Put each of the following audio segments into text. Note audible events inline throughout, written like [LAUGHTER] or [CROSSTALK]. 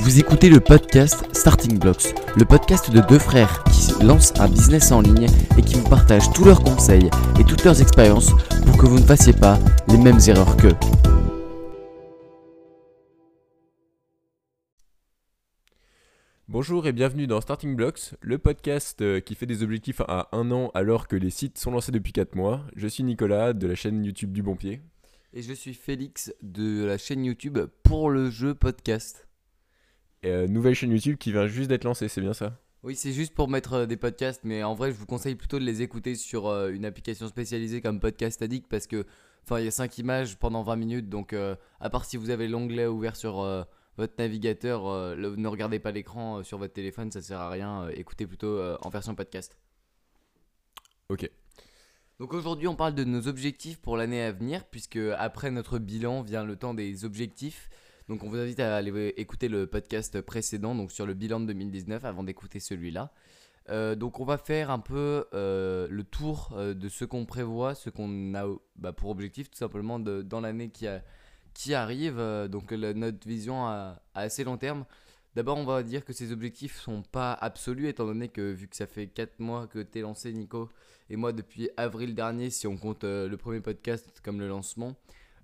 Vous écoutez le podcast Starting Blocks, le podcast de deux frères qui lancent un business en ligne et qui vous partagent tous leurs conseils et toutes leurs expériences pour que vous ne fassiez pas les mêmes erreurs qu'eux. Bonjour et bienvenue dans Starting Blocks, le podcast euh, qui fait des objectifs à un an alors que les sites sont lancés depuis 4 mois. Je suis Nicolas de la chaîne YouTube du Bon Pied. Et je suis Félix de la chaîne YouTube Pour le jeu podcast. Euh, nouvelle chaîne YouTube qui vient juste d'être lancée, c'est bien ça? Oui, c'est juste pour mettre euh, des podcasts, mais en vrai, je vous conseille plutôt de les écouter sur euh, une application spécialisée comme Podcast Addict parce que, enfin, il y a 5 images pendant 20 minutes, donc à part si vous avez l'onglet ouvert sur votre navigateur, le- ne regardez pas l'écran sur votre téléphone, ça sert à rien. écoutez plutôt en version podcast. Ok. Donc aujourd'hui, on parle de nos objectifs pour l'année à venir, puisque après notre bilan vient le temps des objectifs. Donc on vous invite à aller écouter le podcast précédent, donc sur le bilan de 2019, avant d'écouter celui-là. Euh, donc on va faire un peu euh, le tour euh, de ce qu'on prévoit, ce qu'on a bah, pour objectif tout simplement dans l'année qui, arrive. euh, donc notre vision à, assez long terme. D'abord on va dire que ces objectifs sont pas absolus, étant donné que vu que ça fait 4 mois que tu es lancé Nico, et moi depuis avril dernier, si on compte euh, le premier podcast comme le lancement,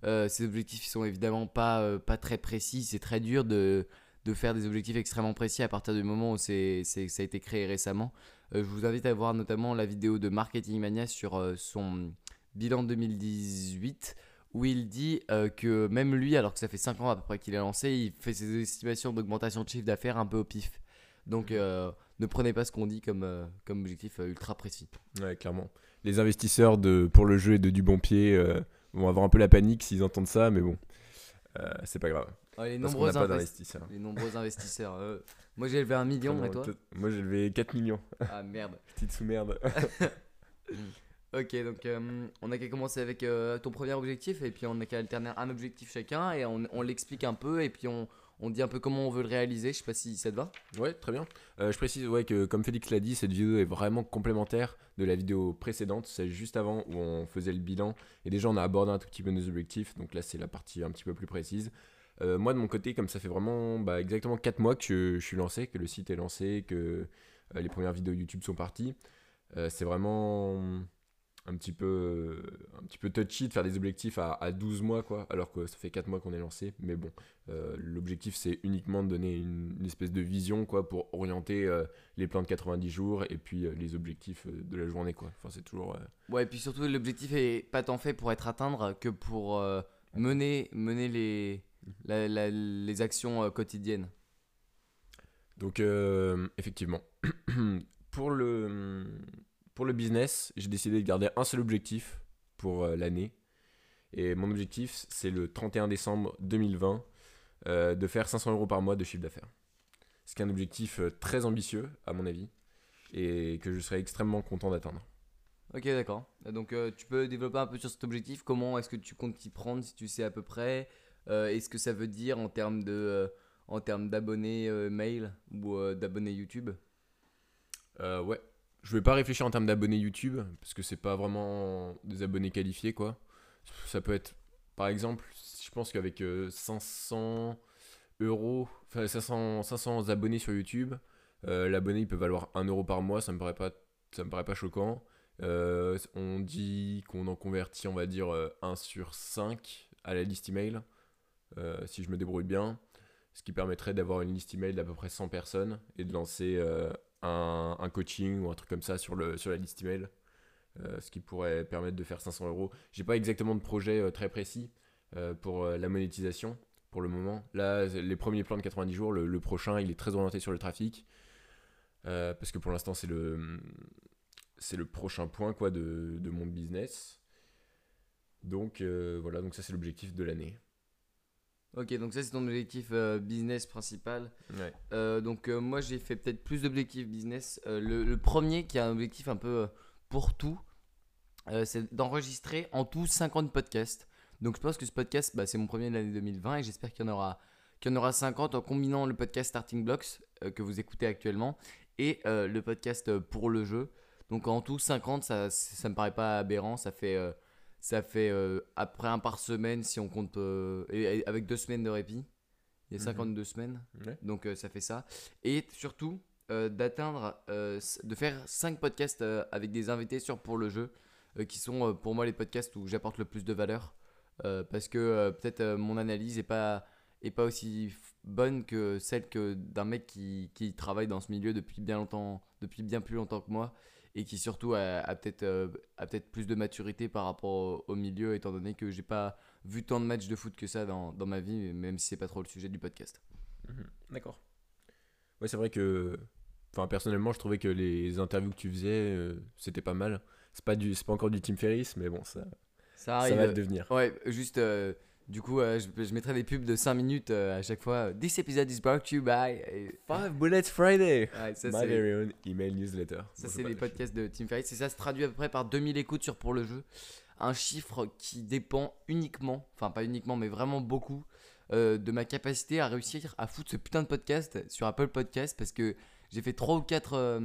euh, ces objectifs ils sont évidemment pas, euh, pas très précis. C'est très dur de, de faire des objectifs extrêmement précis à partir du moment où c'est, ça a été créé récemment. Euh, je vous invite à voir notamment la vidéo de Marketing Mania sur son bilan 2018 où il dit que même lui, alors que ça fait 5 ans à peu près qu'il est lancé, il fait ses estimations d'augmentation de chiffre d'affaires un peu au pif. Donc euh, ne prenez pas ce qu'on dit comme, euh, comme objectif euh, ultra précis. Ouais, clairement. Les investisseurs de, pour le jeu et de Du Bon Pied euh, vont avoir un peu la panique s'ils entendent ça, mais bon, euh, c'est pas grave. les, nombreux n'a pas investi- d'investisseurs. les nombreux investisseurs. euh, moi j'ai élevé un million et toi Moi j'ai levé 4 millions. Ah merde. [LAUGHS] Petite sous-merde. [LAUGHS] Ok, donc euh, on a qu'à commencer avec euh, ton premier objectif et puis on a qu'à alterner un objectif chacun et on, on l'explique un peu et puis on, on dit un peu comment on veut le réaliser. Je sais pas si ça te va. Ouais, très bien. Euh, je précise que, comme Félix l'a dit, cette vidéo est vraiment complémentaire de la vidéo précédente. C'est juste avant où on faisait le bilan. Et déjà, on a abordé un tout petit peu nos objectifs. Donc là, c'est la partie un petit peu plus précise. Euh, moi, de mon côté, comme ça fait vraiment bah, exactement 4 mois que je, suis lancé, que le site est lancé, que euh, les premières vidéos YouTube sont parties, c'est vraiment un petit peu un petit peu touchy de faire des objectifs à, à 12 mois quoi alors que ça fait 4 mois qu'on est lancé. Mais bon euh, l'objectif c'est uniquement de donner une, une espèce de vision quoi pour orienter euh, les plans de 90 jours et puis euh, les objectifs euh, de la journée quoi. Enfin c'est toujours euh, Ouais, et puis surtout l'objectif est pas tant fait pour être atteindre que pour euh, mener, mener les, la- la- les actions euh, quotidiennes. donc euh, effectivement. [CLEARS THROAT] Pour le pour le business j'ai décidé de garder un seul objectif pour euh, l'année et mon objectif c'est le 31 décembre 2020 euh, de faire 500 euros par mois de chiffre d'affaires ce qui est un objectif euh, très ambitieux à mon avis et que je serais extrêmement content d'atteindre Ok, d'accord. Donc euh, tu peux développer un peu sur cet objectif. Comment est-ce que tu comptes t'y prendre si tu sais à peu près Euh, Est-ce que ça veut dire en termes de euh, en termes d'abonnés mail ou d'abonnés YouTube? Ouais. Je vais pas réfléchir en termes d'abonnés YouTube parce que c'est pas vraiment des abonnés qualifiés quoi. Ça peut être, par exemple, je pense qu'avec euh, 500 euros, enfin 500, 500 abonnés sur YouTube, euh, l'abonné il peut valoir 1 euro par mois. Ça me paraît pas, ça me paraît pas choquant. Euh, on dit qu'on en convertit, on va dire euh, 1 sur 5 à la liste email euh, si je me débrouille bien. Ce qui permettrait d'avoir une liste email d'à peu près 100 personnes et de lancer euh, un, coaching ou un truc comme ça sur, le, sur la liste email. euh, ce qui pourrait permettre de faire 500 euros. J'ai pas exactement de projet euh, très précis euh, pour la monétisation pour le moment. Là, les premiers plans de 90 jours, le, le prochain, il est très orienté sur le trafic. parce que pour l'instant, c'est le, c'est le prochain point quoi, de, de mon business. Donc voilà, donc ça c'est l'objectif de l'année. Ok, donc ça c'est ton objectif euh, business principal. Ouais. Euh, donc euh, moi j'ai fait peut-être plus d'objectifs business. Le, le premier qui a un objectif un peu pour tout, c'est d'enregistrer en tout 50 podcasts. Donc je pense que ce podcast, bah, c'est mon premier de l'année 2020 et j'espère qu'il y en aura qu'il y en aura 50 en combinant le podcast Starting Blocks que vous écoutez actuellement et le podcast pour le jeu. Donc en tout 50, ça, ça me paraît pas aberrant, ça fait ça fait euh, après un par semaine si on compte euh, et- et avec deux semaines de répit. il y a Mhm. 52 semaines. Ouais. Donc euh, ça fait ça. Et surtout, d'atteindre, de faire 5 podcasts avec des invités sur Pour le jeu, qui sont pour moi les podcasts où j'apporte le plus de valeur. Parce que peut-être mon analyse est pas, est pas aussi bonne que celle que d'un mec qui, qui travaille dans ce milieu depuis bien longtemps, depuis bien plus longtemps que moi. Et qui surtout a, a peut-être euh, a peut-être plus de maturité par rapport au, au milieu, étant donné que j'ai pas vu tant de matchs de foot que ça dans, dans ma vie, même si c'est pas trop le sujet du podcast. Mhm. D'accord. Ouais, c'est vrai que. Enfin, personnellement, je trouvais que les interviews que tu faisais, euh, c'était pas mal. C'est pas, du... c'est pas encore du Tim Ferriss, mais bon, ça, Ça va le devenir. Ouais, juste, euh, du coup, euh, je, je mettrai des pubs de 5 minutes euh, à chaque fois. This episode is brought to you by. Et- Five Bullets Friday Ouais, ça, My very own email newsletter. ça, c'est les le podcasts de Tim Ferriss. Et ça se traduit à peu près par 2000 écoutes sur Pour le jeu. Un chiffre qui dépend uniquement, enfin pas uniquement, mais vraiment beaucoup, euh, de ma capacité à réussir à foutre ce putain de podcast sur Apple Podcast parce que j'ai fait 3 ou 4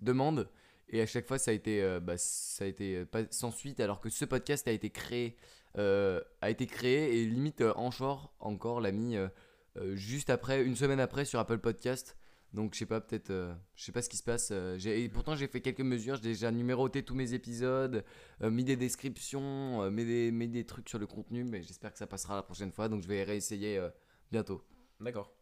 demandes. Et à chaque fois, ça a été, euh, bah, ça a été euh, pas sans suite, alors que ce podcast a été créé, euh, a été créé et limite euh, Anchor encore l'a mis euh, euh, juste après, une semaine après sur Apple Podcast. Donc je sais pas, peut-être, euh, je sais pas ce qui se passe. euh, et pourtant j'ai fait quelques mesures, j'ai déjà numéroté tous mes épisodes, euh, mis des descriptions, euh, mis, des, mis des trucs sur le contenu, mais j'espère que ça passera la prochaine fois. Donc je vais réessayer euh, bientôt. D'accord.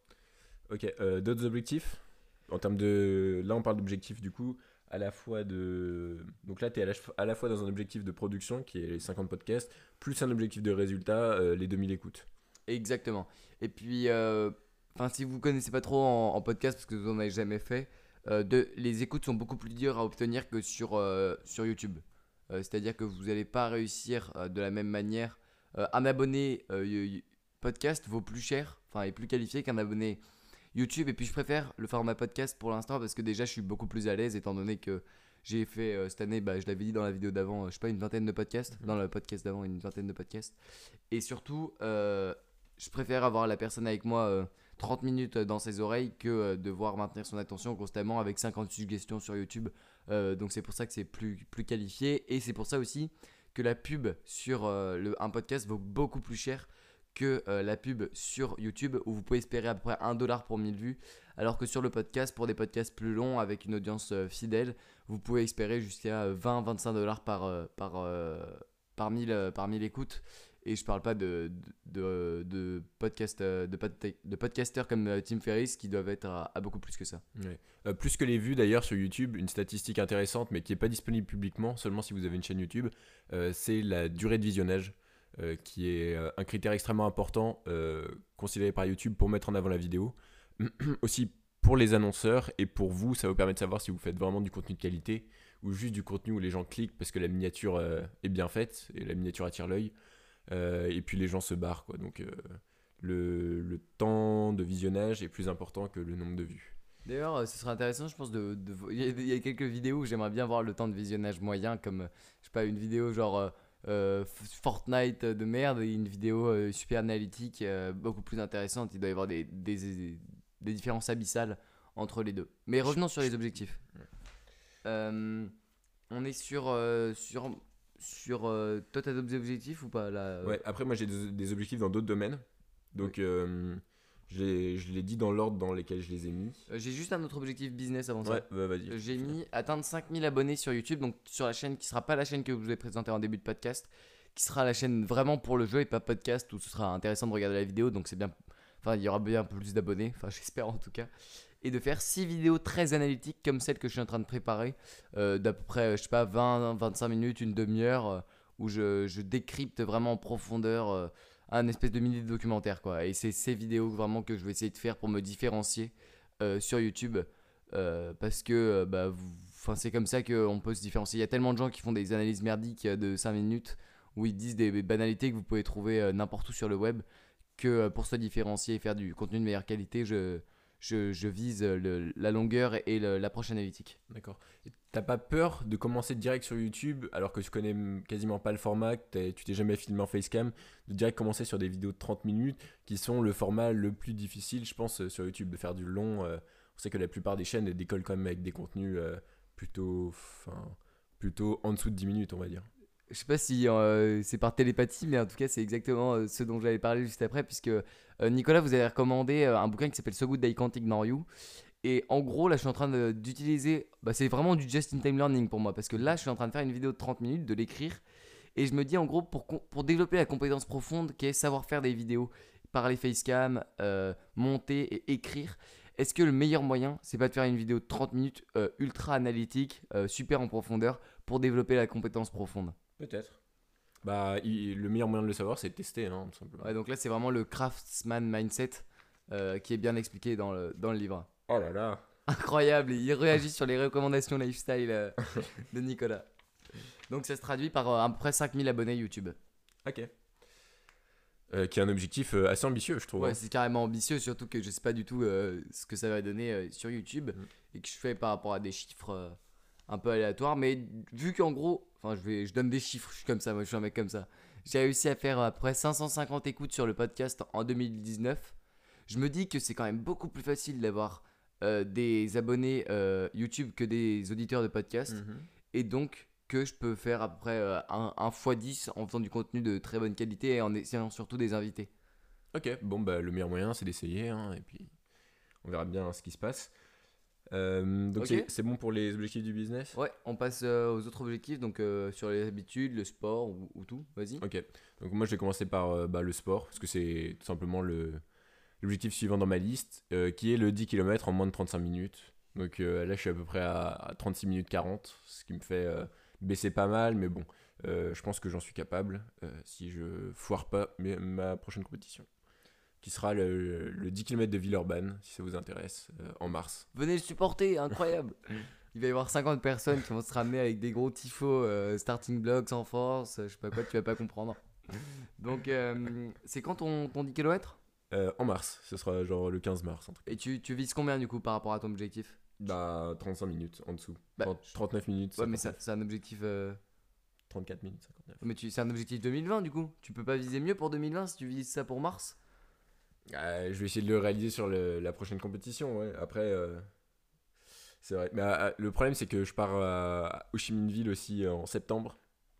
Ok, euh, d'autres objectifs? En termes de. Là, on parle d'objectifs du coup, à la fois de. Donc là, tu es à la, fois dans un objectif de production qui est les 50 podcasts, plus un objectif de résultat, euh, les 2000 écoutes. Exactement. Et puis, euh, enfin, si vous connaissez pas trop en, en podcast parce que vous en avez jamais fait, euh, de, les écoutes sont beaucoup plus dures à obtenir que sur, euh, sur YouTube. C'est-à-dire que vous n'allez pas réussir de la même manière. Un abonné podcast vaut plus cher, enfin, est plus qualifié qu'un abonné YouTube. Et puis, je préfère le format podcast pour l'instant parce que déjà, je suis beaucoup plus à l'aise étant donné que j'ai fait euh, cette année, bah, je l'avais dit dans la vidéo d'avant, euh, je sais pas, une vingtaine de podcasts. Mhm. Dans le podcast d'avant, une vingtaine de podcasts. Et surtout, euh, je préfère avoir la personne avec moi euh, 30 minutes dans ses oreilles que euh, devoir maintenir son attention constamment avec 50 suggestions sur YouTube. Euh, donc c'est pour ça que c'est plus, plus qualifié. Et c'est pour ça aussi que la pub sur euh, le, un podcast vaut beaucoup plus cher que euh, la pub sur YouTube où vous pouvez espérer à peu près 1 dollar pour 1000 vues. Alors que sur le podcast, pour des podcasts plus longs avec une audience euh, fidèle, vous pouvez espérer jusqu'à 20-25 dollars par, euh, par, euh, par, 1000, euh, par 1000 écoutes. Et je parle pas de, de, de, podcast, euh, de, pod- de podcasters comme euh, Tim Ferriss qui doivent être à, beaucoup plus que ça. Euh, plus que les vues d'ailleurs sur YouTube, une statistique intéressante mais qui n'est pas disponible publiquement, seulement si vous avez une chaîne YouTube, euh, c'est la durée de visionnage, euh, qui est euh, un critère extrêmement important euh, considéré par YouTube pour mettre en avant la vidéo. [CLEARS THROAT] Aussi pour les annonceurs et pour vous, ça vous permet de savoir si vous faites vraiment du contenu de qualité ou juste du contenu où les gens cliquent parce que la miniature est bien faite et la miniature attire l'œil. Et puis les gens se barrent quoi. Donc le, temps de visionnage est plus important que le nombre de vues. D'ailleurs, ce serait intéressant, je pense, de. [LAUGHS] Il y, a- il y a quelques vidéos où j'aimerais bien voir le temps de visionnage moyen, comme, je sais pas, une vidéo genre euh, Fortnite de merde et une vidéo euh, super analytique, euh, beaucoup plus intéressante. Il doit y avoir des, des, des différences abyssales entre les deux. Mais revenons sur les objectifs. On est sur. sur, sur toi, t'as d'autres objectifs ou pas là Ouais, après, moi j'ai des, des objectifs dans d'autres domaines. Donc, je l'ai- dit dans l'ordre dans lesquels je les ai mis. Euh, J'ai juste un autre objectif business avant ça. Ouais, bah, vas-y. J'ai mis atteindre 5000 abonnés sur YouTube, donc sur la chaîne qui sera pas la chaîne que je vous ai présentée en début de podcast, qui sera la chaîne vraiment pour le jeu et pas podcast où ce sera intéressant de regarder la vidéo, donc c'est bien. Enfin, il y aura bien plus d'abonnés, enfin, [LAUGHS] j'espère en tout cas. Et de faire 6 vidéos très analytiques comme celle que je suis en train de préparer, euh, d'à peu près, je sais pas, 20-25 minutes, une demi-heure, euh, où je, je décrypte vraiment en profondeur euh, un espèce de mini documentaire, quoi. Et c'est ces vidéos vraiment que je vais essayer de faire pour me différencier euh, sur YouTube. Euh, parce que euh, bah, c'est comme ça qu'on peut se différencier. Il y a tellement de gens qui font des analyses merdiques de 5 minutes où ils disent des banalités que vous pouvez trouver n'importe où sur le web que pour se différencier et faire du contenu de meilleure qualité, je, je, je vise le- la longueur et l'approche analytique. D'accord. T'as pas peur de commencer direct sur YouTube alors que tu connais quasiment pas le format, que tu t'es jamais filmé en facecam, de direct commencer sur des vidéos de 30 minutes qui sont le format le plus difficile, je pense, euh, sur YouTube, de faire du long. euh, on sait que la plupart des chaînes décollent quand même avec des contenus euh, plutôt, enfin, plutôt en dessous de 10 minutes, on va dire. Je sais pas si euh, c'est par télépathie, mais en tout cas, c'est exactement euh, ce dont j'avais parlé juste après, puisque euh, Nicolas vous avez recommandé un bouquin qui s'appelle So Good They Can't Ignore You. Et en gros, là, je suis en train d'utiliser. Bah, c'est vraiment du just-in-time learning pour moi, parce que là, je suis en train de faire une vidéo de 30 minutes, de l'écrire. Et je me dis, en gros, pour, développer la compétence profonde qui est savoir faire des vidéos, parler facecam, monter et écrire, est-ce que le meilleur moyen, c'est pas de faire une vidéo de 30 minutes ultra analytique, super en profondeur, pour développer la compétence profonde? Peut-être. Bah, il- le meilleur moyen de le savoir, c'est de tester, hein, tout simplement. Ouais, donc là, c'est vraiment le craftsman mindset euh, qui est bien expliqué dans le, dans le livre. Oh là là. Incroyable, il réagit sur les recommandations lifestyle euh, de Nicolas. Donc ça se traduit par euh, à peu près 5000 abonnés YouTube. Ok. Euh, qui est un objectif euh, assez ambitieux, je trouve. Ouais, hein. c'est carrément ambitieux, surtout que je sais pas du tout euh, ce que ça va donner sur YouTube Mhm. et que je fais par rapport à des chiffres un peu aléatoires. Mais vu qu'en gros, enfin, je, vais, je donne des chiffres, je suis comme ça, moi je suis un mec comme ça. J'ai réussi à faire à peu près 550 écoutes sur le podcast en 2019. Je me dis que c'est quand même beaucoup plus facile d'avoir euh, des abonnés euh, YouTube que des auditeurs de podcast. Mhm. et donc que je peux faire à peu près euh, un, un x 10 en faisant du contenu de très bonne qualité et en essayant surtout des invités. Ok, bon, bah, le meilleur moyen, c'est d'essayer, hein, et puis on verra bien ce qui se passe. Euh, donc, c'est- bon pour les objectifs du business? Ouais, on passe euh, aux autres objectifs, donc euh, sur les habitudes, le sport ou, ou tout, vas-y. Ok, donc moi je vais commencer par bah, le sport, parce que c'est tout simplement le, l'objectif suivant dans ma liste, qui est le 10 km en moins de 35 minutes. Donc là je suis à peu près à, à 36 minutes 40, ce qui me fait baisser pas mal, mais bon, je pense que j'en suis capable si je foire pas ma prochaine compétition, qui sera le, le 10 km de Villeurbanne, si ça vous intéresse, euh, en mars. Venez le supporter, incroyable Il va y avoir 50 personnes qui vont se ramener avec des gros tifos, euh, starting blocks en force, je sais pas quoi, tu vas pas comprendre. Donc euh, c'est quand ton, ton 10 km en mars, ce sera genre le 15 mars, un truc. Et tu, tu vises combien du coup par rapport à ton objectif? Bah 35 minutes en dessous. Bah, 30 39 minutes. Ouais mais 59, ça- c'est un objectif... euh, 34 minutes, 59. Mais c'est un objectif 2020 du coup Tu peux pas viser mieux pour 2020 si tu vises ça pour mars? Euh, je vais essayer de le réaliser sur le- la prochaine compétition, ouais. Après, euh, c'est vrai. Mais euh, le problème, c'est que je pars à, à Ho Chi Minh Ville aussi en septembre.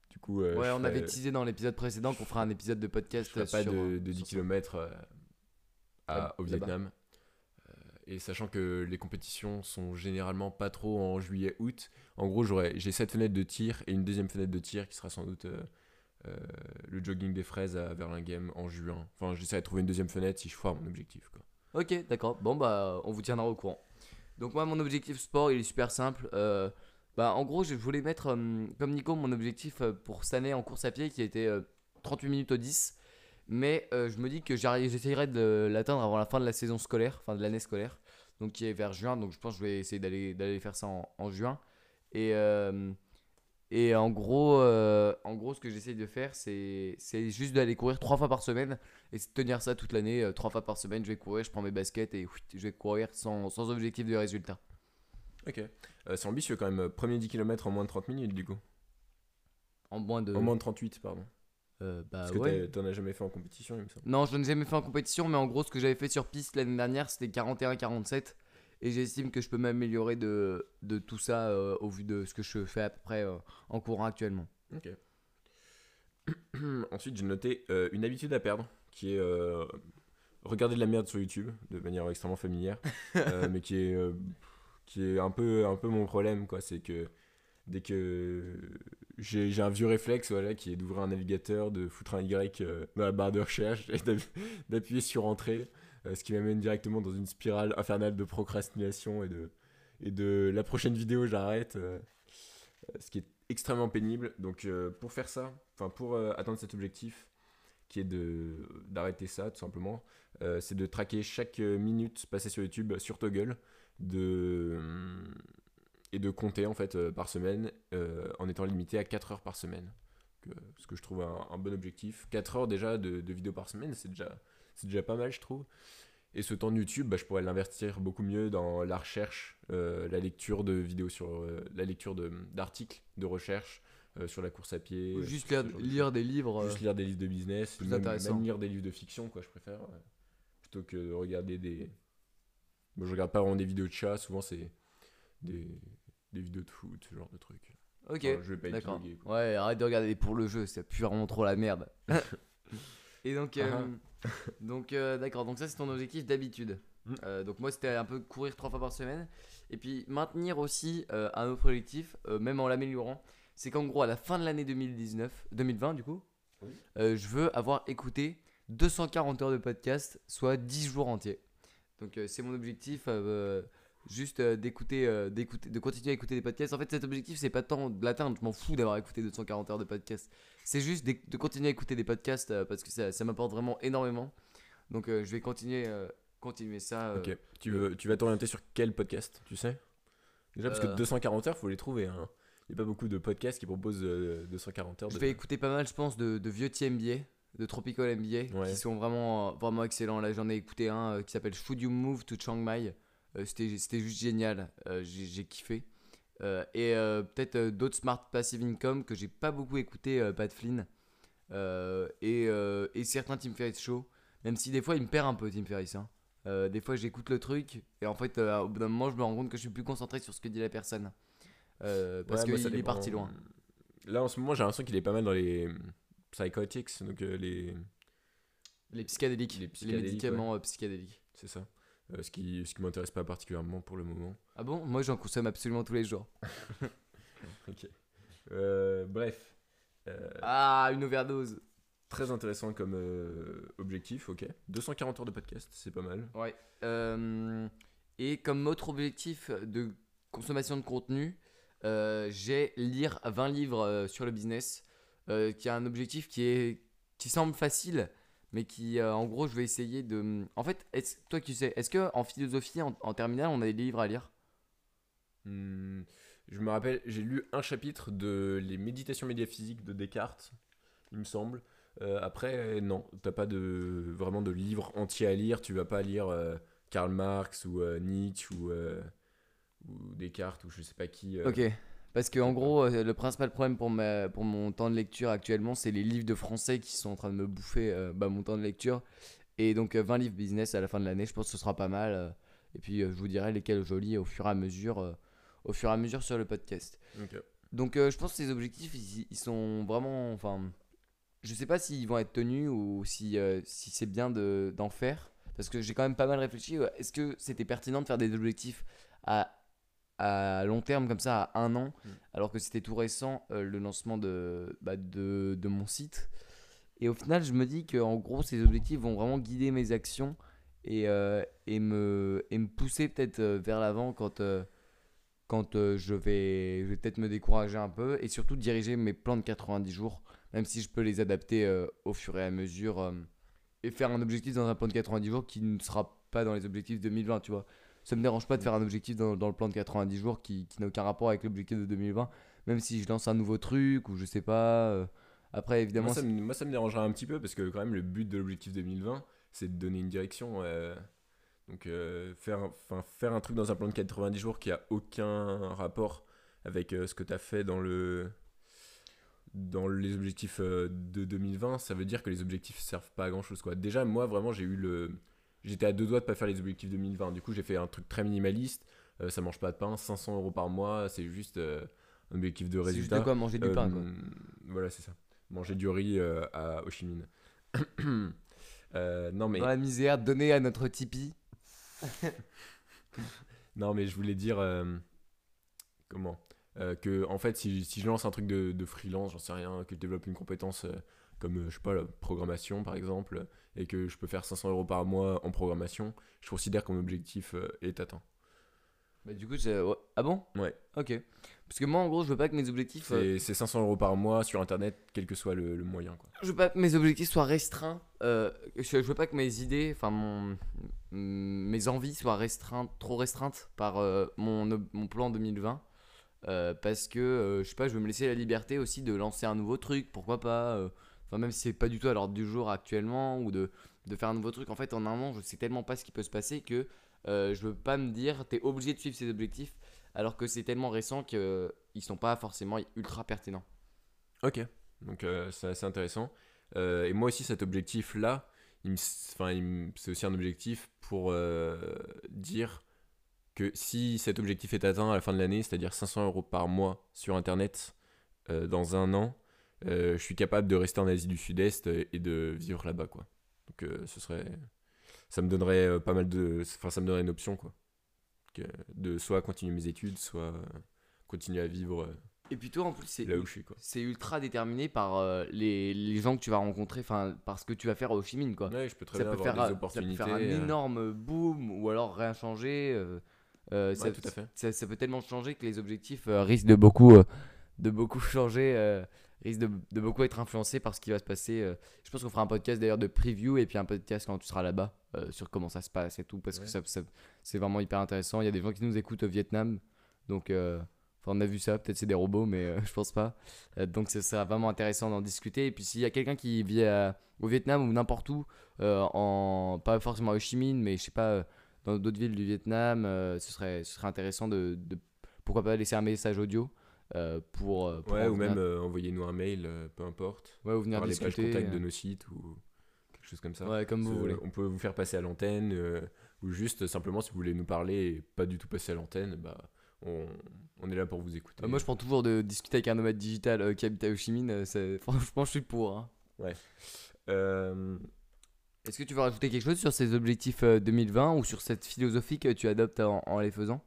Du coup, Ouais, je on ferai- avait teasé dans l'épisode précédent qu'on fera un épisode de je podcast ferai sur, pas de, euh, de 10 sur ça. km Ah, au. Vietnam. Et sachant que les compétitions sont généralement pas trop en juillet-août, en gros, j'ai cette fenêtre de tir et une deuxième fenêtre de tir qui sera sans doute le jogging des fraises à Verlinghem en juin. Enfin, j'essaierai de trouver une deuxième fenêtre si je foire mon objectif. Ok, d'accord. Bon, bah, on vous tiendra au courant. Donc, moi, mon objectif sport, il est super simple. Euh, bah, en gros, je voulais mettre, euh, comme Nico, mon objectif euh, pour cette année en course à pied qui était euh, 38 minutes au 10. Mais euh, je me dis que j'essayerai de l'atteindre avant la fin de la saison scolaire, enfin de l'année scolaire, donc qui est vers juin. Donc, je pense que je vais essayer d'aller faire ça en, en juin. Et, euh, et en gros, euh, en gros, ce que j'essaye de faire, c'est juste d'aller courir trois fois par semaine et de tenir ça toute l'année. euh, trois fois par semaine, je vais courir, je prends mes baskets et je vais courir sans, sans objectif de résultat. Ok. Euh, c'est ambitieux quand même. Premier 10 km en moins de 30 minutes, du coup. En moins de. En moins de 38, pardon. Bah Parce que ouais. t'en as jamais fait en compétition, il me semble. Non, je n'ai jamais fait en compétition, mais en gros, ce que j'avais fait sur piste l'année dernière, c'était 41-47. Et j'estime que je peux m'améliorer de, de tout ça euh, au vu de ce que je fais à peu près euh, en courant actuellement. Ok. [CLEARS THROAT] Ensuite, j'ai noté euh, une habitude à perdre, qui est euh, regarder de la merde sur YouTube, de manière extrêmement familière, [LAUGHS] mais qui est, qui est un, peu, un peu mon problème, quoi. C'est que dès que j'ai un vieux réflexe, voilà, qui est d'ouvrir un navigateur, de foutre un Y dans la barre de recherche et d'app- d'appuyer sur Entrée, ce qui m'amène directement dans une spirale infernale de procrastination et de, et de la prochaine vidéo, j'arrête. euh, euh, ce qui est extrêmement pénible. Donc euh, pour faire ça, enfin pour euh, atteindre cet objectif, qui est d'arrêter ça tout simplement, euh, c'est de traquer chaque euh, minute passée sur YouTube sur Toggle, de et de compter en fait euh, par semaine euh, en étant limité à 4 heures par semaine. Ce que je trouve un, un bon objectif. 4 heures déjà de, de vidéos par semaine, c'est déjà, c'est déjà pas mal je trouve. Et ce temps de YouTube, bah, je pourrais l'investir beaucoup mieux dans la recherche, euh, la lecture de vidéos sur euh, la lecture d'articles de, recherche euh, sur la course à pied. Ou juste lire, de lire des livres. Juste lire des livres de business, plus même, intéressant. même lire des livres de fiction, quoi, je préfère. plutôt que de regarder des. Bon, je regarde pas vraiment des vidéos de chats, souvent c'est des, des vidéos de foot, ce genre de trucs. Ok, Enfin, je vais pas quoi. Ouais, arrête de regarder pour le jeu, ça pue vraiment trop la merde. [LAUGHS] Et donc, euh, Ah donc euh, d'accord, donc ça c'est ton objectif d'habitude. Mm. Euh, donc moi c'était un peu courir trois fois par semaine. Et puis maintenir aussi euh, un autre objectif, euh, même en l'améliorant, c'est qu'en gros à la fin de l'année 2019, 2020 du coup, Oui. euh, je veux avoir écouté 240 heures de podcast, soit 10 jours entiers. Donc euh, c'est mon objectif, euh, juste euh, d'écouter, euh, d'écouter, de continuer à écouter des podcasts. En fait cet objectif c'est pas tant de l'atteindre, je m'en fous d'avoir écouté 240 heures de podcast. C'est juste de continuer à écouter des podcasts euh, parce que ça, ça m'apporte vraiment énormément. Donc euh, je vais continuer, euh, continuer ça. Ok. Tu, veux, tu vas t'orienter sur quel podcast, tu sais? Déjà, parce que 240 heures, faut les trouver. hein. Il n'y a pas beaucoup de podcasts qui proposent euh, 240 heures. Je vais écouter pas mal, je pense, de, de vieux TMBA, de Tropical MBA, Ouais. qui sont vraiment, vraiment excellents. Là, j'en ai écouté un euh, qui s'appelle Should You Move to Chiang Mai? Euh, C'était juste génial. Euh, j'ai kiffé. Euh, et peut-être d'autres Smart Passive Income que j'ai pas beaucoup écouté, Pat Flynn. Et, et certains Tim Ferriss Show. Même si des fois, il me perd un peu, Tim Ferriss. hein. Euh, des fois, j'écoute le truc et en fait, euh, au bout d'un moment, je me rends compte que je suis plus concentré sur ce que dit la personne. Euh, parce Ouais, qu'il est dépend. parti loin. Là, en ce moment, j'ai l'impression qu'il est pas mal dans les psychotics, donc les. Les psychédéliques, Les les, médicaments psychédéliques. C'est ça. Euh, ce qui, ce qui m'intéresse pas particulièrement pour le moment. Ah bon? Moi j'en consomme absolument tous les jours. [LAUGHS] Ok. Euh, bref. Euh, Ah, une overdose. Très intéressant comme objectif, ok. 240 heures de podcast, c'est pas mal. Ouais. Et comme autre objectif de consommation de contenu, euh, j'ai lire 20 livres euh, sur le business, euh, qui a un objectif qui est qui semble facile, mais qui euh, en gros je vais essayer de. En fait, toi tu sais, est-ce que en philosophie en, en terminale on a des livres à lire? Hmm, je me rappelle, j'ai lu un chapitre de Les méditations médiaphysiques de Descartes, il me semble. Euh, après, euh, non, t'as pas de, vraiment de livre entier à lire. Tu vas pas lire euh, Karl Marx ou Nietzsche ou, ou Descartes ou je sais pas qui. Ok. Parce que en gros, euh, le principal problème pour, ma, pour mon temps de lecture actuellement, c'est les livres de français qui sont en train de me bouffer euh, bah, mon temps de lecture. Et donc euh, 20 livres business à la fin de l'année, je pense que ce sera pas mal. euh. et puis euh, je vous dirai lesquels je lis au fur et à mesure, euh, au fur et à mesure sur le podcast. Donc euh, je pense que ces objectifs, ils, ils sont vraiment... Enfin, je sais pas s'ils vont être tenus ou si, euh, si c'est bien de- d'en faire. Parce que j'ai quand même pas mal réfléchi. euh, Est-ce que c'était pertinent de faire des objectifs à, à long terme comme ça, à un an, Mm. alors que c'était tout récent euh, le lancement de, bah, de, de mon site Et au final, je me dis que en gros, ces objectifs vont vraiment guider mes actions et, euh, et, me, et me pousser peut-être euh, vers l'avant quand, euh, quand je vais, je vais peut-être me décourager un peu et surtout diriger mes plans de 90 jours, même si je peux les adapter au fur et à mesure et faire un objectif dans un plan de 90 jours qui ne sera pas dans les objectifs 2020, tu vois. Ça me dérange pas de faire un objectif dans, dans le plan de 90 jours qui, qui n'a aucun rapport avec l'objectif de 2020, même si je lance un nouveau truc ou je sais pas. euh, après, évidemment, Moi ça, me, moi, ça me dérangera un petit peu parce que, quand même, le but de l'objectif 2020, c'est de donner une direction. euh, donc, euh, faire, faire un truc dans un plan de 90 jours qui a aucun rapport avec ce que tu as fait dans le dans les objectifs de 2020, ça veut dire que les objectifs servent pas à grand chose quoi. Déjà moi vraiment j'ai eu le j'étais à deux doigts de pas faire les objectifs 2020. Du coup j'ai fait un truc très minimaliste. Euh, ça mange pas de pain, 500 euros par mois, c'est juste euh, un objectif de c'est juste résultat. de quoi manger du pain, quoi. Euh, Voilà, c'est ça. Manger du riz euh, à Ho Chi Minh. [COUGHS] Non, mais, Dans la misère, donner à notre Tipeee. [LAUGHS] non, mais je voulais dire. comment Que, en fait, si, si je lance un truc de, de freelance, j'en sais rien, que je développe une compétence comme, euh, je sais pas, la programmation par exemple, et que je peux faire 500 euros par mois en programmation, je considère que mon objectif euh, est atteint. Bah, du coup, ouais. ah bon? Ouais. Ok. Parce que moi, en gros, je veux pas que mes objectifs. euh, C'est c'est 500 euros par mois sur internet, quel que soit le, le moyen. Quoi. Je veux pas que mes objectifs soient restreints. euh, je, veux pas que mes idées, enfin mon, mes envies soient restreintes, trop restreintes par euh, mon, mon plan 2020. euh, parce que je sais pas, je veux me laisser la liberté aussi de lancer un nouveau truc, pourquoi pas. Euh, même si c'est pas du tout à l'ordre du jour actuellement, ou de, de faire un nouveau truc. En fait, en un an, je sais tellement pas ce qui peut se passer que euh, je veux pas me dire, t'es obligé de suivre ces objectifs, alors que c'est tellement récent qu'ils sont pas forcément ultra pertinents. Ok, donc euh, c'est assez intéressant. Euh, et moi aussi, cet objectif-là, c'est aussi un objectif pour euh, dire que si cet objectif est atteint à la fin de l'année, c'est-à-dire 500 euros par mois sur Internet euh, dans un an, euh, je suis capable de rester en Asie du Sud-Est et de vivre là-bas, quoi. Donc euh, ce serait, ça me donnerait euh, pas mal de, enfin ça me donnerait une option, quoi, de soit continuer mes études, soit euh, continuer à vivre euh, Et puis toi, en plus, c'est là où je suis, quoi. c'est ultra déterminé par euh, les, les gens que tu vas rencontrer, enfin, par ce que tu vas faire au Chi Minh, quoi. Ouais, je peux très ça bien peut, avoir faire, des un- ça peut opportunités. faire un euh, énorme boom ou alors rien changer. euh, euh, ça, ouais, tout à fait. ça, ça peut tellement changer que les objectifs euh, risquent de beaucoup, euh, de beaucoup [LAUGHS] changer, risquent de, de beaucoup être influencés par ce qui va se passer. euh. Je pense qu'on fera un podcast d'ailleurs de preview et puis un podcast quand tu seras là-bas euh, sur comment ça se passe et tout parce que Ouais. ça, ça- c'est vraiment hyper intéressant. Il y a des gens qui nous écoutent au Vietnam, donc euh, on a vu ça. Peut-être c'est des robots, mais euh, [LAUGHS] je pense pas. Donc ce sera vraiment intéressant d'en discuter. Et puis s'il y a quelqu'un qui vit à- au Vietnam ou n'importe où, en pas forcément à Ho Chi Minh, mais je sais pas dans d'autres villes du Vietnam, ce serait ce serait intéressant de, de- pourquoi pas laisser un message audio euh, pour, euh, pour Ouais, ou venir- même euh, envoyez-nous un mail, euh, peu importe. ouais, ou venir Par les pages discuter. contact de nos sites ou quelque chose comme ça. ouais, comme vous voulez. On peut vous faire passer à l'antenne ou juste simplement si vous voulez nous parler et pas du tout passer à l'antenne, bah on, on est là pour vous écouter. Euh, moi, je prends toujours de discuter avec un nomade digital qui habite à Ho [LAUGHS] franchement, je suis pour. hein. Euh, Est-ce que tu veux rajouter quelque chose sur ces objectifs euh, 2020 ou sur cette philosophie que tu adoptes en, en les faisant?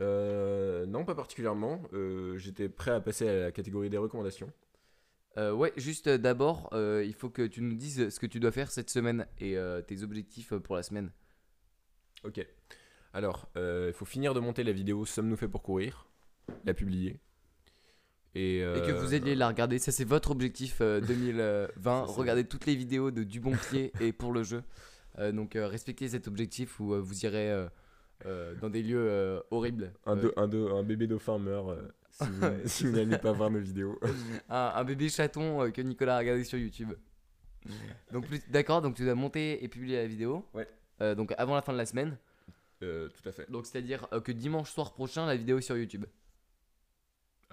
Non, pas particulièrement. Euh, J'étais prêt à passer à la catégorie des recommandations. Euh, Ouais, juste euh, d'abord, euh, il faut que tu nous dises ce que tu dois faire cette semaine et euh, tes objectifs euh, pour la semaine. Ok. Alors, euh, il faut finir de monter la vidéo Sommes-nous faits pour courir? La publier. Et, Et que euh, vous alliez la regarder, ça c'est votre objectif euh, [LAUGHS] 2020. Ça, c'est Regardez toutes les vidéos de Du Bon Pied et pour le jeu. Euh, donc euh, respectez cet objectif où euh, vous irez euh, euh, dans des lieux euh, horribles. Un, Euh, do- un, do- un bébé dauphin meurt euh, [LAUGHS] si vous, si vous n'allez pas voir nos vidéos. [LAUGHS] un, un bébé chaton euh, que Nicolas a regardé sur YouTube. Donc d'accord, donc tu dois monter et publier la vidéo. Ouais. Euh, donc avant la fin de la semaine. Euh, tout à fait. Donc c'est-à-dire euh, que dimanche soir prochain la vidéo est sur YouTube.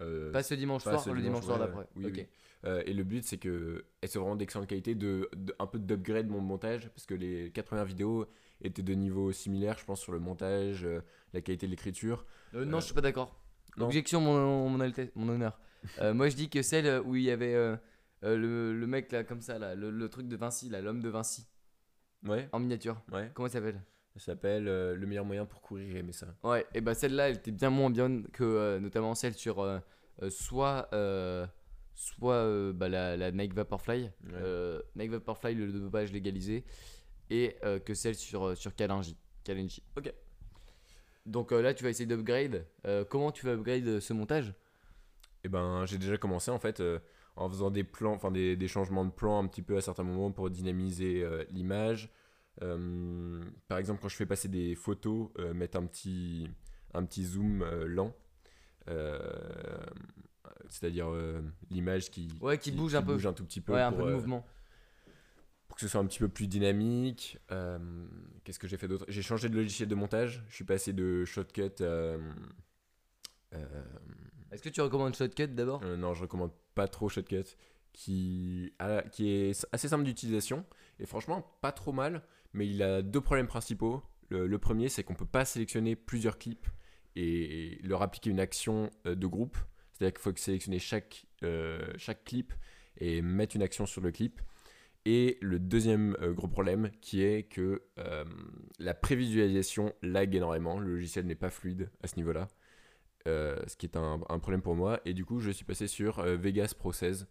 Euh, Pas ce dimanche pas soir, ce le dimanche dimanche, soir d'après. Oui. Euh, et le but, c'est que elles soient vraiment d'excellente qualité, de, de- un peu d'upgrade mon montage, parce que les quatre premières vidéos étaient de niveau similaire, je pense, sur le montage, euh, la qualité de l'écriture. Euh, non, Euh, je suis pas d'accord. Objection, mon, mon, Altesse- mon honneur. Euh, [LAUGHS] moi je dis que celle où il y avait euh, euh, le, le mec là comme ça là, le, le truc de Vinci là, l'homme de Vinci Ouais, en miniature. ouais. Comment il s'appelle? Ça s'appelle euh, Le meilleur moyen pour courir et aimer ça. Ouais, et bah celle-là, elle était bien moins bien que euh, notamment celle sur euh, euh, soit euh, soit euh, bah, la, la Nike Vaporfly, Ouais. euh, Nike Vaporfly le dopage légalisé, et euh, que celle sur euh, sur Kalenji. Kalenji. Ok. Donc euh, là, tu vas essayer d'upgrade. Euh, comment tu vas upgrade ce montage? Et ben, j'ai déjà commencé en fait euh, en faisant des plans, enfin des, des changements de plan un petit peu à certains moments pour dynamiser euh, l'image. Euh, par exemple, quand je fais passer des photos, euh, mettre un petit, un petit zoom euh, lent. Euh, c'est-à-dire euh, l'image qui, Ouais, qui bouge un peu. bouge un tout petit peu Ouais, un peu de euh, mouvement. Pour que ce soit un petit peu plus dynamique. Euh, Qu'est-ce que j'ai fait d'autre? J'ai changé de logiciel de montage. Je suis passé de Shotcut. euh, euh, Est-ce que tu recommandes Shotcut d'abord? Non, je recommande pas trop Shotcut, qui, a- qui est assez simple d'utilisation et franchement pas trop mal, mais il a deux problèmes principaux. Le, le premier, c'est qu'on peut pas sélectionner plusieurs clips et leur appliquer une action de groupe. C'est-à-dire qu'il faut sélectionner chaque, chaque clip et mettre une action sur le clip. Et le deuxième euh, gros problème qui est que euh, la prévisualisation lag énormément. Le logiciel n'est pas fluide à ce niveau-là. Euh, ce qui est un, un problème pour moi. Et du coup, je suis passé sur Vegas Pro 16,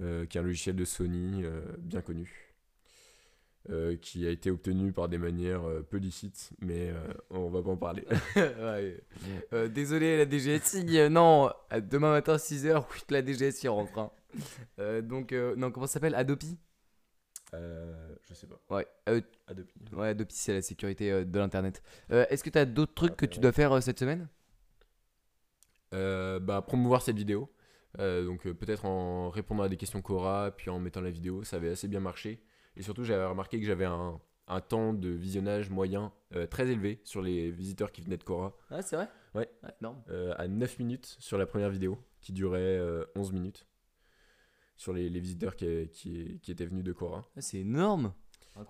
euh, qui est un logiciel de Sony bien connu, qui a été obtenu par des manières peu licites, mais on va pas en parler. Ouais. [LAUGHS] Désolé la DGSI, non, demain matin 6h, oui, la DGSI rentre. hein. Donc, non, comment ça s'appelle? Adopi? Euh, je sais pas. Ouais, euh, Adobe. ouais, Adopi c'est la sécurité euh, de l'internet. Euh, Est-ce que tu as d'autres trucs que tu dois faire euh, cette semaine? Euh, bah, promouvoir cette vidéo. Euh, donc euh, peut-être en répondant à des questions Cora, puis en mettant la vidéo, ça avait assez bien marché. Et surtout, j'avais remarqué que j'avais un, un temps de visionnage moyen euh, très élevé sur les visiteurs qui venaient de Cora. Ah, c'est vrai? Ouais. euh, à 9 minutes sur la première vidéo, qui durait euh, 11 minutes, sur les, les visiteurs qui, qui, qui étaient venus de Cora. Ah, c'est énorme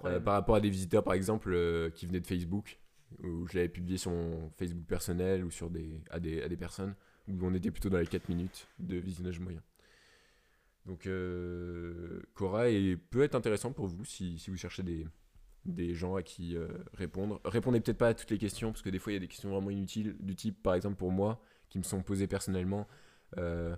Euh, par rapport à des visiteurs, par exemple, euh, qui venaient de Facebook, où je l'avais publié sur mon Facebook personnel ou sur des, à, des, à des personnes, où on était plutôt dans les 4 minutes de visionnage moyen. Donc euh, Cora est- peut être intéressant pour vous si, si vous cherchez des, des gens à qui euh, répondre. Répondez peut-être pas à toutes les questions, parce que des fois il y a des questions vraiment inutiles, du type par exemple pour moi, qui me sont posées personnellement. euh,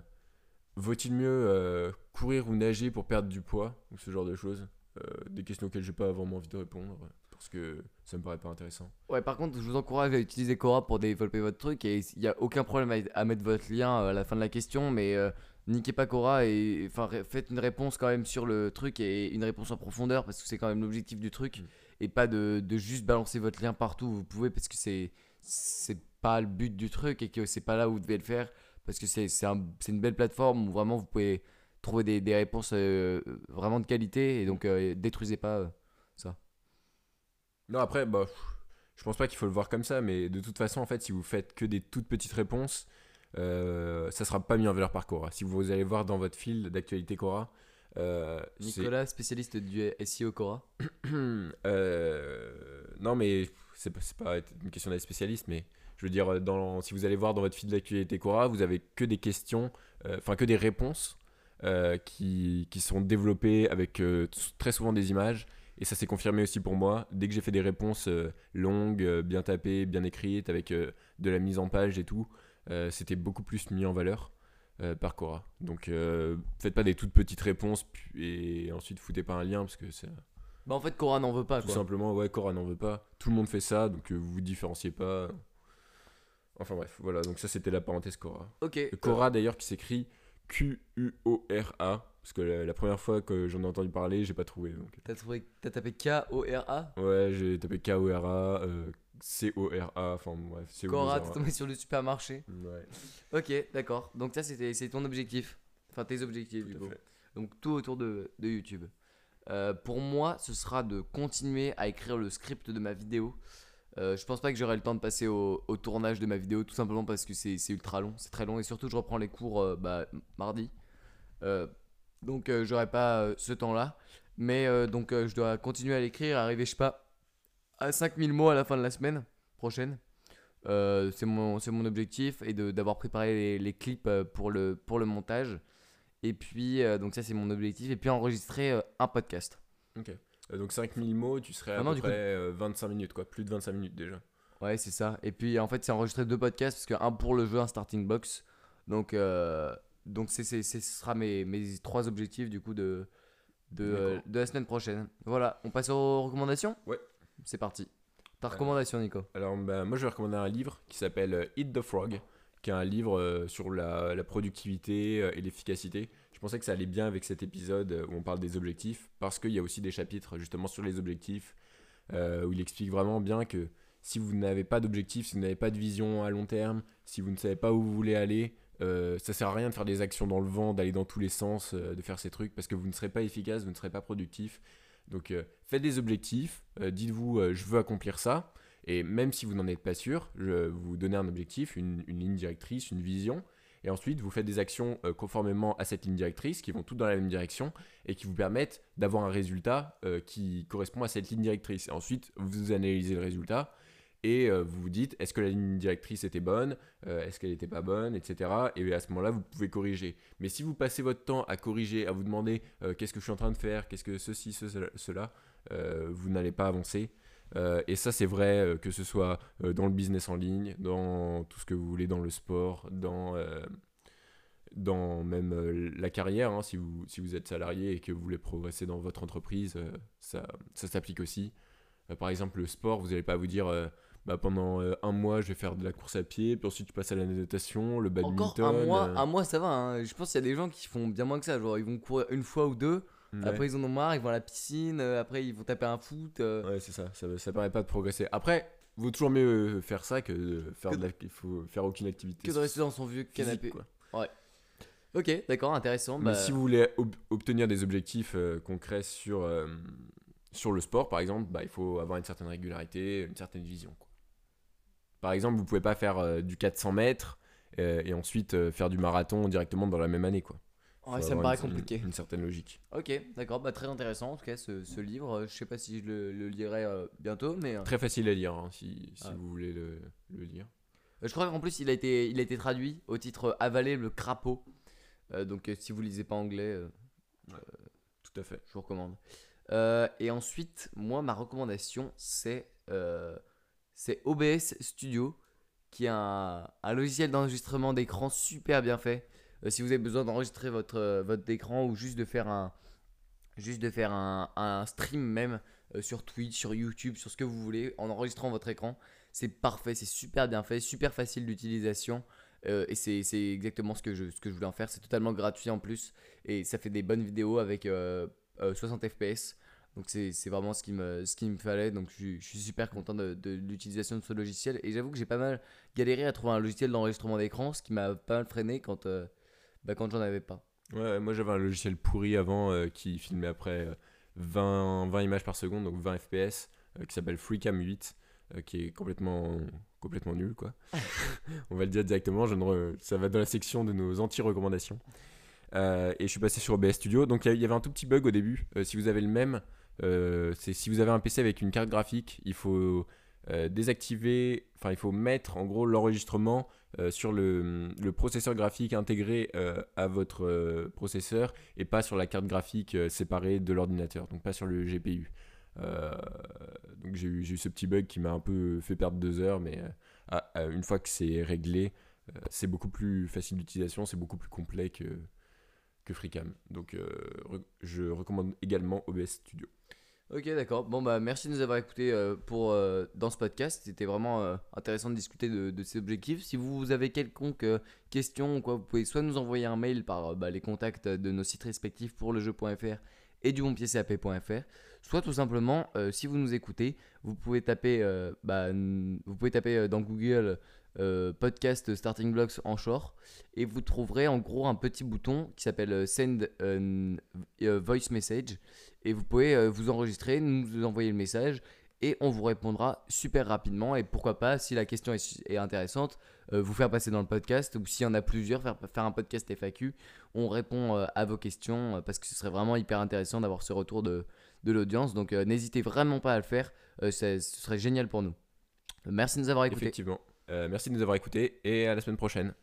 Vaut-il mieux euh, courir ou nager pour perdre du poids Ou ce genre de choses. Euh, des questions auxquelles j'ai pas vraiment envie de répondre, parce que ça me paraît pas intéressant. Ouais, par contre, je vous encourage à utiliser Cora pour développer votre truc et il n'y a aucun problème à, mettre votre lien euh, à la fin de la question, mais euh, niquez pas Cora et enfin faites une réponse quand même sur le truc et une réponse en profondeur parce que c'est quand même l'objectif du truc Mm. et pas de, de juste balancer votre lien partout où vous pouvez parce que c'est c'est pas le but du truc et que c'est pas là où vous devez le faire parce que c'est c'est un- c'est une belle plateforme où vraiment vous pouvez trouver des, des réponses euh, vraiment de qualité et donc euh, détruisez pas euh, Non, après, bah, je pense pas qu'il faut le voir comme ça, mais de toute façon, en fait, si vous faites que des toutes petites réponses, ça sera pas mis en valeur par Cora. Si vous allez voir dans votre fil d'actualité Cora, euh, Nicolas spécialiste du SEO Cora [CLEARS THROAT] Euh, non, mais c'est pas, pas une question d'être spécialiste, mais je veux dire, dans, si vous allez voir dans votre fil d'actualité Cora, vous avez que des questions, euh, enfin que des réponses euh, qui, qui sont développées avec euh, très souvent des images. Et ça s'est confirmé aussi pour moi. Dès que j'ai fait des réponses euh, longues, euh, bien tapées, bien écrites, avec euh, de la mise en page et tout, euh, c'était beaucoup plus mis en valeur euh, par Cora. Donc euh, faites pas des toutes petites réponses et ensuite foutez pas un lien parce que c'est Bah en fait Cora n'en veut pas tout quoi. simplement, ouais, Cora n'en veut pas. Tout le monde fait ça, donc euh, vous vous différenciez pas. Enfin bref, voilà, donc ça c'était la parenthèse Cora. Ok. Cora d'ailleurs qui s'écrit Q-U-O-R-A, parce que la, la première fois que j'en ai entendu parler, j'ai pas trouvé. Donc. T'as trouvé, t'as tapé K-O-R-A Ouais, j'ai tapé K-O-R-A, euh, C-O-R-A, enfin bref, Cora, t'es tombé sur le supermarché. Ouais, Ok, d'accord. Donc ça c'était c'est ton objectif. Enfin tes objectifs du tout coup. fait. Donc tout autour de, de YouTube. Euh, pour moi, ce sera de continuer à écrire le script de ma vidéo. Euh, je pense pas que j'aurai le temps de passer au, tournage de ma vidéo, tout simplement parce que c'est ultra long, c'est très long et surtout je reprends les cours euh, bah, mardi. Euh, donc j'aurai pas ce temps-là. Mais donc je dois continuer à l'écrire, arriver, je sais pas, à 5000 mots à la fin de la semaine prochaine. C'est mon, objectif et d'avoir préparé les, clips pour le, pour le montage. Et puis, donc ça c'est mon objectif. Et puis enregistrer un podcast. Ok. Euh, donc 5000 mots, tu serais à Ah non, peu du près euh, 25 minutes, quoi. Plus de 25 minutes déjà. Ouais, c'est ça. Et puis en fait, c'est enregistrer deux podcasts parce qu'un pour le jeu, un starting box. Donc, euh, donc c'est, ce sera mes, mes trois objectifs du coup de, de, euh, la semaine prochaine. Voilà, on passe aux recommandations? Ouais. C'est parti. Ta Euh, recommandation, Nico Alors, bah, moi, je vais recommander un livre qui s'appelle euh, Eat the Frog, qui est un livre euh, sur la, la productivité euh, et l'efficacité. Je pensais que ça allait bien avec cet épisode euh, où on parle des objectifs, parce qu'il y a aussi des chapitres justement sur les objectifs, euh, où il explique vraiment bien que si vous n'avez pas d'objectif, si vous n'avez pas de vision à long terme, si vous ne savez pas où vous voulez aller, euh, ça sert à rien de faire des actions dans le vent, d'aller dans tous les sens, euh, de faire ces trucs, parce que vous ne serez pas efficace, vous ne serez pas productif. Donc faites des objectifs, dites-vous je veux accomplir ça, et même si vous n'en êtes pas sûr, je vous donnez un objectif, une ligne directrice, une vision, et ensuite vous faites des actions euh, conformément à cette ligne directrice qui vont toutes dans la même direction et qui vous permettent d'avoir un résultat euh, qui correspond à cette ligne directrice. Et ensuite vous analysez le résultat et euh, vous vous dites est-ce que la ligne directrice était bonne, est-ce qu'elle n'était pas bonne, etc. Et à ce moment-là vous pouvez corriger. Mais si vous passez votre temps à corriger, à vous demander qu'est-ce que je suis en train de faire, qu'est-ce que ceci, ce- cela, vous n'allez pas avancer. Euh, et ça, c'est vrai euh, que ce soit euh, dans le business en ligne, dans tout ce que vous voulez, dans le sport, dans, dans même la carrière. hein, si, vous, si vous êtes salarié et que vous voulez progresser dans votre entreprise, ça, ça s'applique aussi. Par exemple, le sport, vous n'allez pas vous dire bah, pendant un mois, je vais faire de la course à pied, puis ensuite tu passes à la natation, le badminton. Encore un mois, un mois ça va. hein. Je pense qu'il y a des gens qui font bien moins que ça. Genre, ils vont courir une fois ou deux. Ouais. Après, ils en ont marre, ils vont à la piscine. euh, après, ils vont taper un foot. euh. Ouais, c'est ça, ça, ça permet pas de progresser. Après, vaut toujours mieux euh, faire ça que de faire Que- de la, il faut faire aucune activité. Que de rester dans son vieux physique, canapé. quoi. Ok, d'accord, intéressant. Mais bah, si vous voulez ob- obtenir des objectifs euh, concrets sur, euh, sur le sport, par exemple, bah, il faut avoir une certaine régularité, une certaine vision. quoi. Par exemple, vous pouvez pas faire euh, du 400 mètres euh, et ensuite euh, faire du marathon directement dans la même année. Quoi. Ouais, ça me paraît une- compliqué. Une, certaine logique. Ok, d'accord, bah très intéressant en tout cas ce, ce livre. Euh, Je sais pas si je le, le lirai euh, bientôt, mais euh, Très facile à lire hein, si, si Ah. vous voulez le, le lire. je crois qu'en plus il a été, il a été traduit au titre Avaler le crapaud. Euh, donc euh, si vous lisez pas anglais, Tout à fait. je vous recommande. Et ensuite, moi, ma recommandation, c'est c'est OBS Studio, qui est un, un logiciel d'enregistrement d'écran super bien fait. Euh, si vous avez besoin d'enregistrer votre, euh, votre écran ou juste de faire un, juste de faire un, un stream même euh, sur Twitch, sur YouTube, sur ce que vous voulez, en enregistrant votre écran, c'est parfait, c'est super bien fait, super facile d'utilisation. et c'est exactement ce que, je, ce que je voulais en faire. C'est totalement gratuit en plus. Et ça fait des bonnes vidéos avec euh, euh, 60 fps. Donc c'est vraiment ce qu'il me, ce qu'il me fallait. Donc je, suis- super content de, l'utilisation de ce logiciel. Et j'avoue que j'ai pas mal galéré à trouver un logiciel d'enregistrement d'écran, ce qui m'a pas mal freiné quand, bah, quand j'en avais pas. Ouais, moi j'avais un logiciel pourri avant euh, qui filmait après euh, 20, 20 images par seconde, donc 20 fps, euh, qui s'appelle FreeCam 8, euh, qui est complètement, complètement nul quoi. [LAUGHS] On va le dire directement, je ne re- ça va dans la section de nos anti-recommandations. Euh, et je suis passé sur OBS Studio, donc il y avait un tout petit bug au début. Euh, si vous avez le même, euh, c'est si vous avez un PC avec une carte graphique, il faut euh, désactiver, enfin il faut mettre en gros l'enregistrement euh, sur le, processeur graphique intégré euh, à votre processeur et pas sur la carte graphique séparée de l'ordinateur, donc pas sur le GPU. Donc j'ai eu, ce petit bug qui m'a un peu fait perdre deux heures, mais une fois que c'est réglé, c'est beaucoup plus facile d'utilisation, c'est beaucoup plus complet que, que FreeCam. Donc je recommande également OBS Studio. Ok, d'accord. Bon, bah merci de nous avoir écoutés euh, pour, euh, dans ce podcast. C'était vraiment euh, intéressant de discuter de, ces objectifs. Si vous avez quelconque question ou quoi, vous pouvez soit nous envoyer un mail par bah, les contacts de nos sites respectifs pour le jeu.fr et du bonpiedcap.fr, soit tout simplement, si vous nous écoutez, vous pouvez taper, bah, dans Google euh, podcast Starting Blocks en short. Et vous trouverez en gros un petit bouton qui s'appelle euh, Send euh, Voice Message. Et vous pouvez vous enregistrer, nous envoyer le message et on vous répondra super rapidement. Et pourquoi pas si la question est, intéressante vous faire passer dans le podcast ou s'il y en a plusieurs faire, faire un podcast FAQ on répond à vos questions parce que ce serait vraiment hyper intéressant d'avoir ce retour de, de l'audience. Donc n'hésitez vraiment pas à le faire. Ce serait génial pour nous. Merci de nous avoir écoutés. Effectivement. Euh, merci de nous avoir écoutés et à la semaine prochaine.